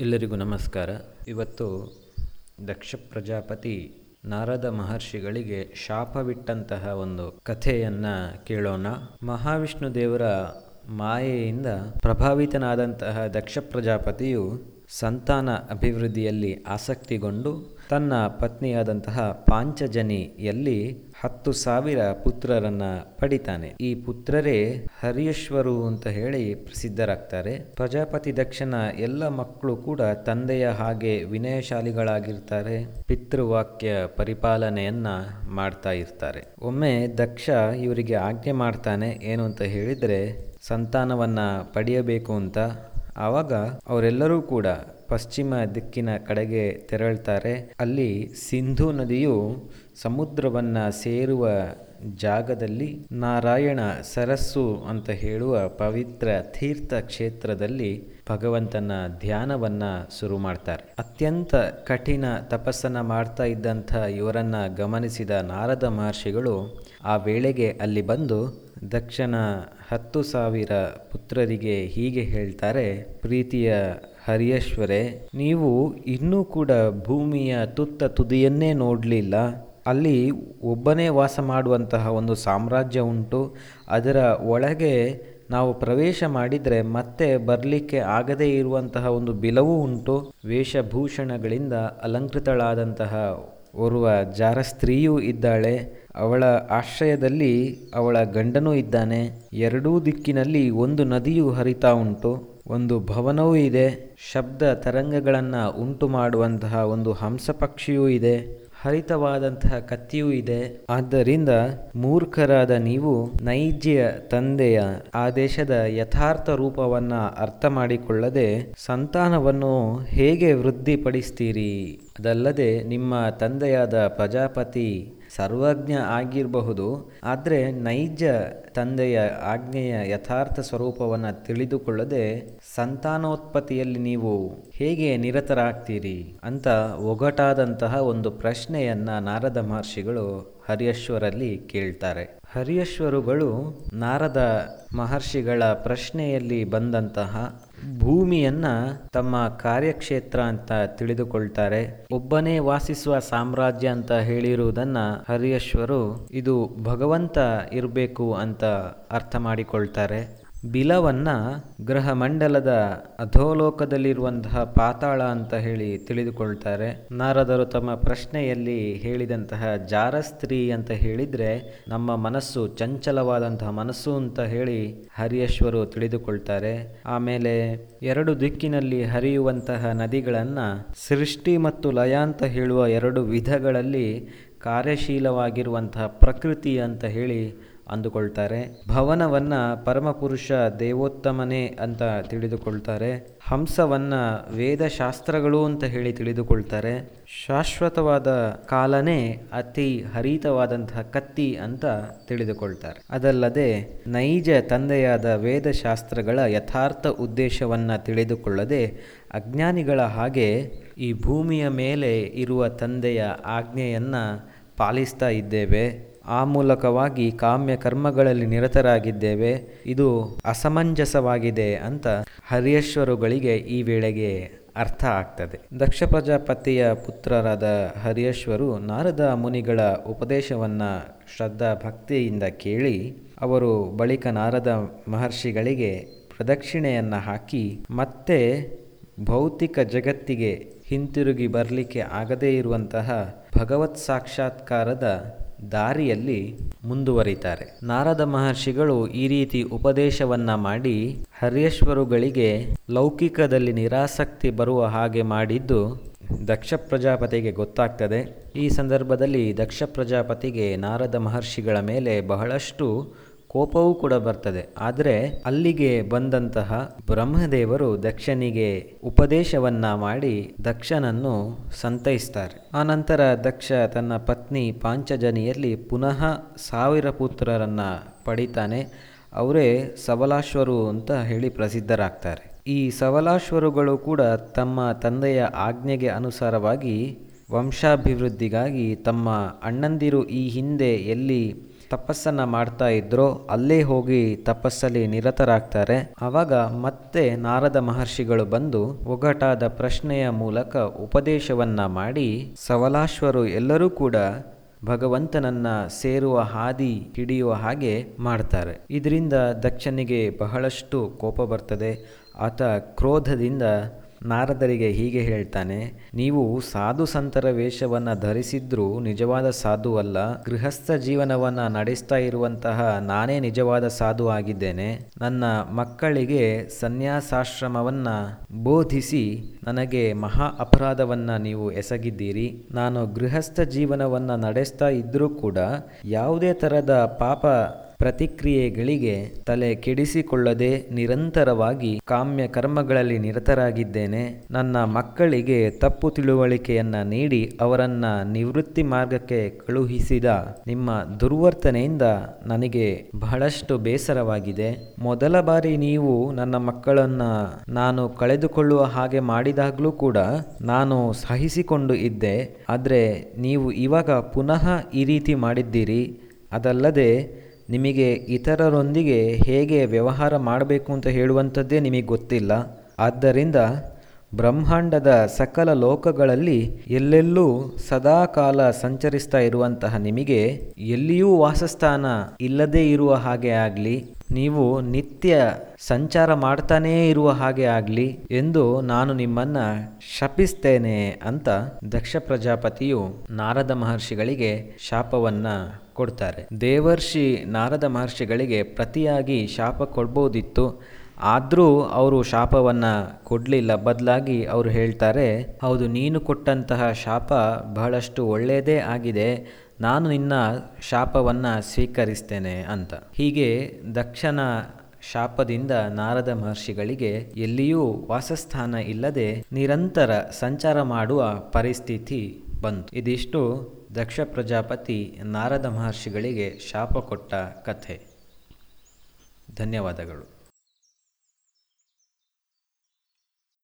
ಎಲ್ಲರಿಗೂ ನಮಸ್ಕಾರ. ಇವತ್ತು ದಕ್ಷ ಪ್ರಜಾಪತಿ ನಾರದ ಮಹರ್ಷಿಗಳಿಗೆ ಶಾಪವಿಟ್ಟಂತಹ ಒಂದು ಕಥೆಯನ್ನು ಕೇಳೋಣ. ಮಹಾವಿಷ್ಣು ದೇವರ ಮಾಯೆಯಿಂದ ಪ್ರಭಾವಿತನಾದಂತಹ ದಕ್ಷ ಪ್ರಜಾಪತಿಯು ಸಂತಾನ ಅಭಿವೃದ್ಧಿಯಲ್ಲಿ ಆಸಕ್ತಿಗೊಂಡು ತನ್ನ ಪತ್ನಿಯಾದಂತಹ ಪಾಂಚಜನಿಯಲ್ಲಿ ಹತ್ತು ಸಾವಿರ ಪುತ್ರರನ್ನ ಪಡಿತಾನೆ. ಈ ಪುತ್ರರೇ ಹರಿಯಶ್ವರು ಅಂತ ಹೇಳಿ ಪ್ರಸಿದ್ಧರಾಗ್ತಾರೆ. ಪ್ರಜಾಪತಿ ದಕ್ಷನ ಎಲ್ಲ ಮಕ್ಕಳು ಕೂಡ ತಂದೆಯ ಹಾಗೆ ವಿನಯಶಾಲಿಗಳಾಗಿರ್ತಾರೆ. ಪಿತೃವಾಕ್ಯ ಪರಿಪಾಲನೆಯನ್ನ ಮಾಡ್ತಾ ಇರ್ತಾರೆ. ಒಮ್ಮೆ ದಕ್ಷ ಇವರಿಗೆ ಆಜ್ಞೆ ಮಾಡ್ತಾನೆ, ಏನು ಅಂತ ಹೇಳಿದರೆ, ಸಂತಾನವನ್ನ ಪಡೆಯಬೇಕು ಅಂತ ಆವಾಗ ಅವರೆಲ್ಲರೂ ಕೂಡ ಪಶ್ಚಿಮ ದಿಕ್ಕಿನ ಕಡೆಗೆ ತೆರಳ್ತಾರೆ. ಅಲ್ಲಿ ಸಿಂಧು ನದಿಯು ಸಮುದ್ರವನ್ನ ಸೇರುವ ಜಾಗದಲ್ಲಿ ನಾರಾಯಣ ಸರಸ್ಸು ಅಂತ ಹೇಳುವ ಪವಿತ್ರ ತೀರ್ಥ ಕ್ಷೇತ್ರದಲ್ಲಿ ಭಗವಂತನ ಧ್ಯಾನವನ್ನ ಶುರು ಮಾಡ್ತಾರೆ. ಅತ್ಯಂತ ಕಠಿಣ ತಪಸ್ಸನ್ನು ಮಾಡ್ತಾ ಇದ್ದಂಥ ಇವರನ್ನ ಗಮನಿಸಿದ ನಾರದ ಮಹರ್ಷಿಗಳು ಆ ವೇಳೆಗೆ ಅಲ್ಲಿ ಬಂದು ದಕ್ಷನ ಹತ್ತು ಸಾವಿರ ಪುತ್ರರಿಗೆ ಹೀಗೆ ಹೇಳ್ತಾರೆ, ಪ್ರೀತಿಯ ಹರಿಯೇಶ್ವರೇ, ನೀವು ಇನ್ನೂ ಕೂಡ ಭೂಮಿಯ ತುತ್ತ ತುದಿಯನ್ನೇ ನೋಡಲಿಲ್ಲ. ಅಲ್ಲಿ ಒಬ್ಬನೇ ವಾಸ ಮಾಡುವಂತಹ ಒಂದು ಸಾಮ್ರಾಜ್ಯ ಉಂಟು. ಅದರ ಒಳಗೆ ನಾವು ಪ್ರವೇಶ ಮಾಡಿದರೆ ಮತ್ತೆ ಬರಲಿಕ್ಕೆ ಆಗದೇ ಇರುವಂತಹ ಒಂದು ಬಿಲವೂ ಉಂಟು. ವೇಷಭೂಷಣಗಳಿಂದ ಅಲಂಕೃತಳಾದಂತಹ ಓರ್ವ ಜಾರ ಸ್ತ್ರೀಯೂ ಇದ್ದಾಳೆ. ಅವಳ ಆಶ್ರಯದಲ್ಲಿ ಅವಳ ಗಂಡನೂ ಇದ್ದಾನೆ. ಎರಡೂ ದಿಕ್ಕಿನಲ್ಲಿ ಒಂದು ನದಿಯು ಹರಿತಾ ಉಂಟು. ಒಂದು ಭವನವೂ ಇದೆ. ಶಬ್ದ ತರಂಗಗಳನ್ನು ಉಂಟು ಮಾಡುವಂತಹ ಒಂದು ಹಂಸ ಪಕ್ಷಿಯೂ ಇದೆ. ಹರಿತವಾದಂತಹ ಕತ್ತಿಯೂ ಇದೆ. ಆದ್ದರಿಂದ ಮೂರ್ಖರಾದ ನೀವು ನೈಜ್ಯ ತಂದೆಯ ಆದೇಶದ ಯಥಾರ್ಥ ರೂಪವನ್ನು ಅರ್ಥ ಮಾಡಿಕೊಳ್ಳದೆ ಸಂತಾನವನ್ನು ಹೇಗೆ ವೃದ್ಧಿಪಡಿಸ್ತೀರಿ? ಅದಲ್ಲದೆ ನಿಮ್ಮ ತಂದೆಯಾದ ಪ್ರಜಾಪತಿ ಸರ್ವಜ್ಞ ಆಗಿರಬಹುದು, ಆದರೆ ನೈಜ ತಂದೆಯ ಆಜ್ಞೆಯ ಯಥಾರ್ಥ ಸ್ವರೂಪವನ್ನು ತಿಳಿದುಕೊಳ್ಳದೆ ಸಂತಾನೋತ್ಪತ್ತಿಯಲ್ಲಿ ನೀವು ಹೇಗೆ ನಿರತರಾಗ್ತೀರಿ ಅಂತ ಒಗಟಾದಂತಹ ಒಂದು ಪ್ರಶ್ನೆಯನ್ನ ನಾರದ ಮಹರ್ಷಿಗಳು ಹರಿಯಶ್ವರಲ್ಲಿ ಕೇಳ್ತಾರೆ. ಹರಿಯಶ್ವರುಗಳು ನಾರದ ಮಹರ್ಷಿಗಳ ಪ್ರಶ್ನೆಯಲ್ಲಿ ಬಂದಂತಹ ಭೂಮಿಯನ್ನ ತಮ್ಮ ಕಾರ್ಯಕ್ಷೇತ್ರ ಅಂತ ತಿಳಿದುಕೊಳ್ತಾರೆ. ಒಬ್ಬನೇ ವಾಸಿಸುವ ಸಾಮ್ರಾಜ್ಯ ಅಂತ ಹೇಳಿರುವುದನ್ನ ಹರಿಯಶ್ವರು ಇದು ಭಗವಂತ ಇರಬೇಕು ಅಂತ ಅರ್ಥ ಮಾಡಿಕೊಳ್ತಾರೆ. ಬಿಲವನ್ನ ಗ್ರಹ ಮಂಡಲದ ಅಧೋಲೋಕದಲ್ಲಿರುವಂತಹ ಪಾತಾಳ ಅಂತ ಹೇಳಿ ತಿಳಿದುಕೊಳ್ತಾರೆ. ನಾರದರು ತಮ್ಮ ಪ್ರಶ್ನೆಯಲ್ಲಿ ಹೇಳಿದಂತಹ ಜಾರಸ್ತ್ರೀ ಅಂತ ಹೇಳಿದ್ರೆ, ನಮ್ಮ ಮನಸ್ಸು ಚಂಚಲವಾದಂತಹ ಮನಸ್ಸು ಅಂತ ಹೇಳಿ ಹರಿಯಶ್ವರು ತಿಳಿದುಕೊಳ್ತಾರೆ. ಆಮೇಲೆ ಎರಡು ದಿಕ್ಕಿನಲ್ಲಿ ಹರಿಯುವಂತಹ ನದಿಗಳನ್ನ ಸೃಷ್ಟಿ ಮತ್ತು ಲಯ ಅಂತ ಹೇಳುವ ಎರಡು ವಿಧಗಳಲ್ಲಿ ಕಾರ್ಯಶೀಲವಾಗಿರುವಂತಹ ಪ್ರಕೃತಿ ಅಂತ ಹೇಳಿ ಅಂದುಕೊಳ್ತಾರೆ. ಭವನವನ್ನ ಪರಮಪುರುಷ ದೇವೋತ್ತಮನೇ ಅಂತ ತಿಳಿದುಕೊಳ್ತಾರೆ. ಹಂಸವನ್ನ ವೇದಶಾಸ್ತ್ರಗಳು ಅಂತ ಹೇಳಿ ತಿಳಿದುಕೊಳ್ತಾರೆ. ಶಾಶ್ವತವಾದ ಕಾಲನೇ ಅತಿ ಹರಿತವಾದಂತಹ ಕತ್ತಿ ಅಂತ ತಿಳಿದುಕೊಳ್ತಾರೆ. ಅದಲ್ಲದೆ ನೈಜ ತಂದೆಯಾದ ವೇದಶಾಸ್ತ್ರಗಳ ಯಥಾರ್ಥ ಉದ್ದೇಶವನ್ನ ತಿಳಿದುಕೊಳ್ಳದೆ ಅಜ್ಞಾನಿಗಳ ಹಾಗೆ ಈ ಭೂಮಿಯ ಮೇಲೆ ಇರುವ ತಂದೆಯ ಆಜ್ಞೆಯನ್ನ ಪಾಲಿಸ್ತಾ ಇದ್ದೇವೆ. ಆ ಮೂಲಕವಾಗಿ ಕಾಮ್ಯ ಕರ್ಮಗಳಲ್ಲಿ ನಿರತರಾಗಿದ್ದೇವೆ. ಇದು ಅಸಮಂಜಸವಾಗಿದೆ ಅಂತ ಹರಿಯೇಶ್ವರುಗಳಿಗೆ ಈ ವೇಳೆಗೆ ಅರ್ಥ ಆಗ್ತದೆ. ದಕ್ಷ ಪ್ರಜಾಪತಿಯ ಪುತ್ರರಾದ ಹರಿಯೇಶ್ವರು ನಾರದ ಮುನಿಗಳ ಉಪದೇಶವನ್ನ ಶ್ರದ್ಧಾ ಭಕ್ತಿಯಿಂದ ಕೇಳಿ ಅವರು ಬಳಿಕ ನಾರದ ಮಹರ್ಷಿಗಳಿಗೆ ಪ್ರದಕ್ಷಿಣೆಯನ್ನು ಹಾಕಿ, ಮತ್ತೆ ಭೌತಿಕ ಜಗತ್ತಿಗೆ ಹಿಂತಿರುಗಿ ಬರಲಿಕ್ಕೆ ಆಗದೇ ಇರುವಂತಹ ಭಗವತ್ ಸಾಕ್ಷಾತ್ಕಾರದ ದಾರಿಯಲ್ಲಿ ಮುಂದುವರಿತಾರೆ. ನಾರದ ಮಹರ್ಷಿಗಳು ಈ ರೀತಿ ಉಪದೇಶವನ್ನ ಮಾಡಿ ಹರ್ಯೇಶ್ವರುಗಳಿಗೆ ಲೌಕಿಕದಲ್ಲಿ ನಿರಾಸಕ್ತಿ ಬರುವ ಹಾಗೆ ಮಾಡಿದ್ದು ದಕ್ಷ ಪ್ರಜಾಪತಿಗೆ ಗೊತ್ತಾಗ್ತದೆ. ಈ ಸಂದರ್ಭದಲ್ಲಿ ದಕ್ಷ ಪ್ರಜಾಪತಿಗೆ ನಾರದ ಮಹರ್ಷಿಗಳ ಮೇಲೆ ಬಹಳಷ್ಟು ಕೋಪವೂ ಕೂಡ ಬರ್ತದೆ. ಆದರೆ ಅಲ್ಲಿಗೆ ಬಂದಂತಹ ಬ್ರಹ್ಮದೇವರು ದಕ್ಷನಿಗೆ ಉಪದೇಶವನ್ನ ಮಾಡಿ ದಕ್ಷನನ್ನು ಸಂತೈಸ್ತಾರೆ. ಆನಂತರ ದಕ್ಷ ತನ್ನ ಪತ್ನಿ ಪಾಂಚಜನಿಯಲ್ಲಿ ಪುನಃ ಸಾವಿರ ಪುತ್ರರನ್ನ ಪಡಿತಾನೆ. ಅವರೇ ಸಬಲಾಶ್ವರು ಅಂತ ಹೇಳಿ ಪ್ರಸಿದ್ಧರಾಗ್ತಾರೆ. ಈ ಸಬಲಾಶ್ವರುಗಳು ಕೂಡ ತಮ್ಮ ತಂದೆಯ ಆಜ್ಞೆಗೆ ಅನುಸಾರವಾಗಿ ವಂಶಾಭಿವೃದ್ಧಿಗಾಗಿ ತಮ್ಮ ಅಣ್ಣಂದಿರು ಈ ಹಿಂದೆ ಎಲ್ಲಿ ತಪಸ್ಸನ್ನ ಮಾಡ್ತಾ ಇದ್ರೋ, ಅಲ್ಲೇ ಹೋಗಿ ತಪಸ್ಸಲ್ಲಿ ನಿರತರಾಗ್ತಾರೆ. ಆವಾಗ ಮತ್ತೆ ನಾರದ ಮಹರ್ಷಿಗಳು ಬಂದು ಒಗಟಾದ ಪ್ರಶ್ನೆಯ ಮೂಲಕ ಉಪದೇಶವನ್ನ ಮಾಡಿ, ಸವಲಾಶ್ವರು ಎಲ್ಲರೂ ಕೂಡ ಭಗವಂತನನ್ನ ಸೇರುವ ಹಾದಿ ಹಿಡಿಯುವ ಹಾಗೆ ಮಾಡ್ತಾರೆ. ಇದರಿಂದ ದಕ್ಷನಿಗೆ ಬಹಳಷ್ಟು ಕೋಪ ಬರ್ತದೆ. ಆತ ಕ್ರೋಧದಿಂದ ನಾರದರಿಗೆ ಹೀಗೆ ಹೇಳ್ತಾನೆ, ನೀವು ಸಾಧು ಸಂತರ ವೇಷವನ್ನು ಧರಿಸಿದ್ರೂ ನಿಜವಾದ ಸಾಧು ಅಲ್ಲ. ಗೃಹಸ್ಥ ಜೀವನವನ್ನು ನಡೆಸ್ತಾ ಇರುವಂತಹ ನಾನೇ ನಿಜವಾದ ಸಾಧು ಆಗಿದ್ದೇನೆ. ನನ್ನ ಮಕ್ಕಳಿಗೆ ಸನ್ಯಾಸಾಶ್ರಮವನ್ನ ಬೋಧಿಸಿ ನನಗೆ ಮಹಾ ಅಪರಾಧವನ್ನ ನೀವು ಎಸಗಿದ್ದೀರಿ. ನಾನು ಗೃಹಸ್ಥ ಜೀವನವನ್ನು ನಡೆಸ್ತಾ ಇದ್ರೂ ಕೂಡ ಯಾವುದೇ ಥರದ ಪಾಪ ಪ್ರತಿಕ್ರಿಯೆಗಳಿಗೆ ತಲೆ ಕೆಡಿಸಿಕೊಳ್ಳದೆ ನಿರಂತರವಾಗಿ ಕಾಮ್ಯ ಕರ್ಮಗಳಲ್ಲಿ ನಿರತರಾಗಿದ್ದೇನೆ. ನನ್ನ ಮಕ್ಕಳಿಗೆ ತಪ್ಪು ತಿಳುವಳಿಕೆಯನ್ನ ನೀಡಿ ಅವರನ್ನ ನಿವೃತ್ತಿ ಮಾರ್ಗಕ್ಕೆ ಕಳುಹಿಸಿದ ನಿಮ್ಮ ದುರ್ವರ್ತನೆಯಿಂದ ನನಗೆ ಬಹಳಷ್ಟು ಬೇಸರವಾಗಿದೆ. ಮೊದಲ ಬಾರಿ ನೀವು ನನ್ನ ಮಕ್ಕಳನ್ನ ನಾನು ಕಳೆದುಕೊಳ್ಳುವ ಹಾಗೆ ಮಾಡಿದಾಗಲೂ ಕೂಡ ನಾನು ಸಹಿಸಿಕೊಂಡು ಇದ್ದೆ. ಆದರೆ ನೀವು ಇವಾಗ ಪುನಃ ಈ ರೀತಿ ಮಾಡಿದ್ದೀರಿ. ಅದಲ್ಲದೆ ನಿಮಗೆ ಇತರರೊಂದಿಗೆ ಹೇಗೆ ವ್ಯವಹಾರ ಮಾಡಬೇಕು ಅಂತ ಹೇಳುವಂಥದ್ದೇ ನಿಮಗೆ ಗೊತ್ತಿಲ್ಲ. ಆದ್ದರಿಂದ ಬ್ರಹ್ಮಾಂಡದ ಸಕಲ ಲೋಕಗಳಲ್ಲಿ ಎಲ್ಲೆಲ್ಲೂ ಸದಾ ಕಾಲ ಸಂಚರಿಸ್ತಾ ಇರುವಂತಹ ನಿಮಗೆ ಎಲ್ಲಿಯೂ ವಾಸಸ್ಥಾನ ಇಲ್ಲದೇ ಇರುವ ಹಾಗೆ ಆಗಲಿ. ನೀವು ನಿತ್ಯ ಸಂಚಾರ ಮಾಡ್ತಾನೇ ಇರುವ ಹಾಗೆ ಆಗಲಿ ಎಂದು ನಾನು ನಿಮ್ಮನ್ನ ಶಪಿಸ್ತೇನೆ ಅಂತ ದಕ್ಷ ಪ್ರಜಾಪತಿಯು ನಾರದ ಮಹರ್ಷಿಗಳಿಗೆ ಶಾಪವನ್ನ ಕೊಡ್ತಾರೆ. ದೇವರ್ಷಿ ನಾರದ ಮಹರ್ಷಿಗಳಿಗೆ ಪ್ರತಿಯಾಗಿ ಶಾಪ ಕೊಡ್ಬೋದಿತ್ತು. ಆದರೂ ಅವರು ಶಾಪವನ್ನು ಕೊಡಲಿಲ್ಲ. ಬದಲಾಗಿ ಅವರು ಹೇಳ್ತಾರೆ, ಹೌದು, ನೀನು ಕೊಟ್ಟಂತಹ ಶಾಪ ಬಹಳಷ್ಟು ಒಳ್ಳೆಯದೇ ಆಗಿದೆ. ನಾನು ನಿನ್ನ ಶಾಪವನ್ನು ಸ್ವೀಕರಿಸ್ತೇನೆ ಅಂತ. ಹೀಗೆ ದಕ್ಷನ ಶಾಪದಿಂದ ನಾರದ ಮಹರ್ಷಿಗಳಿಗೆ ಎಲ್ಲಿಯೂ ವಾಸಸ್ಥಾನ ಇಲ್ಲದೆ ನಿರಂತರ ಸಂಚಾರ ಮಾಡುವ ಪರಿಸ್ಥಿತಿ ಬಂತು. ಇದಿಷ್ಟು ದಕ್ಷ ಪ್ರಜಾಪತಿ ನಾರದ ಮಹರ್ಷಿಗಳಿಗೆ ಶಾಪ ಕೊಟ್ಟ ಕಥೆ. ಧನ್ಯವಾದಗಳು.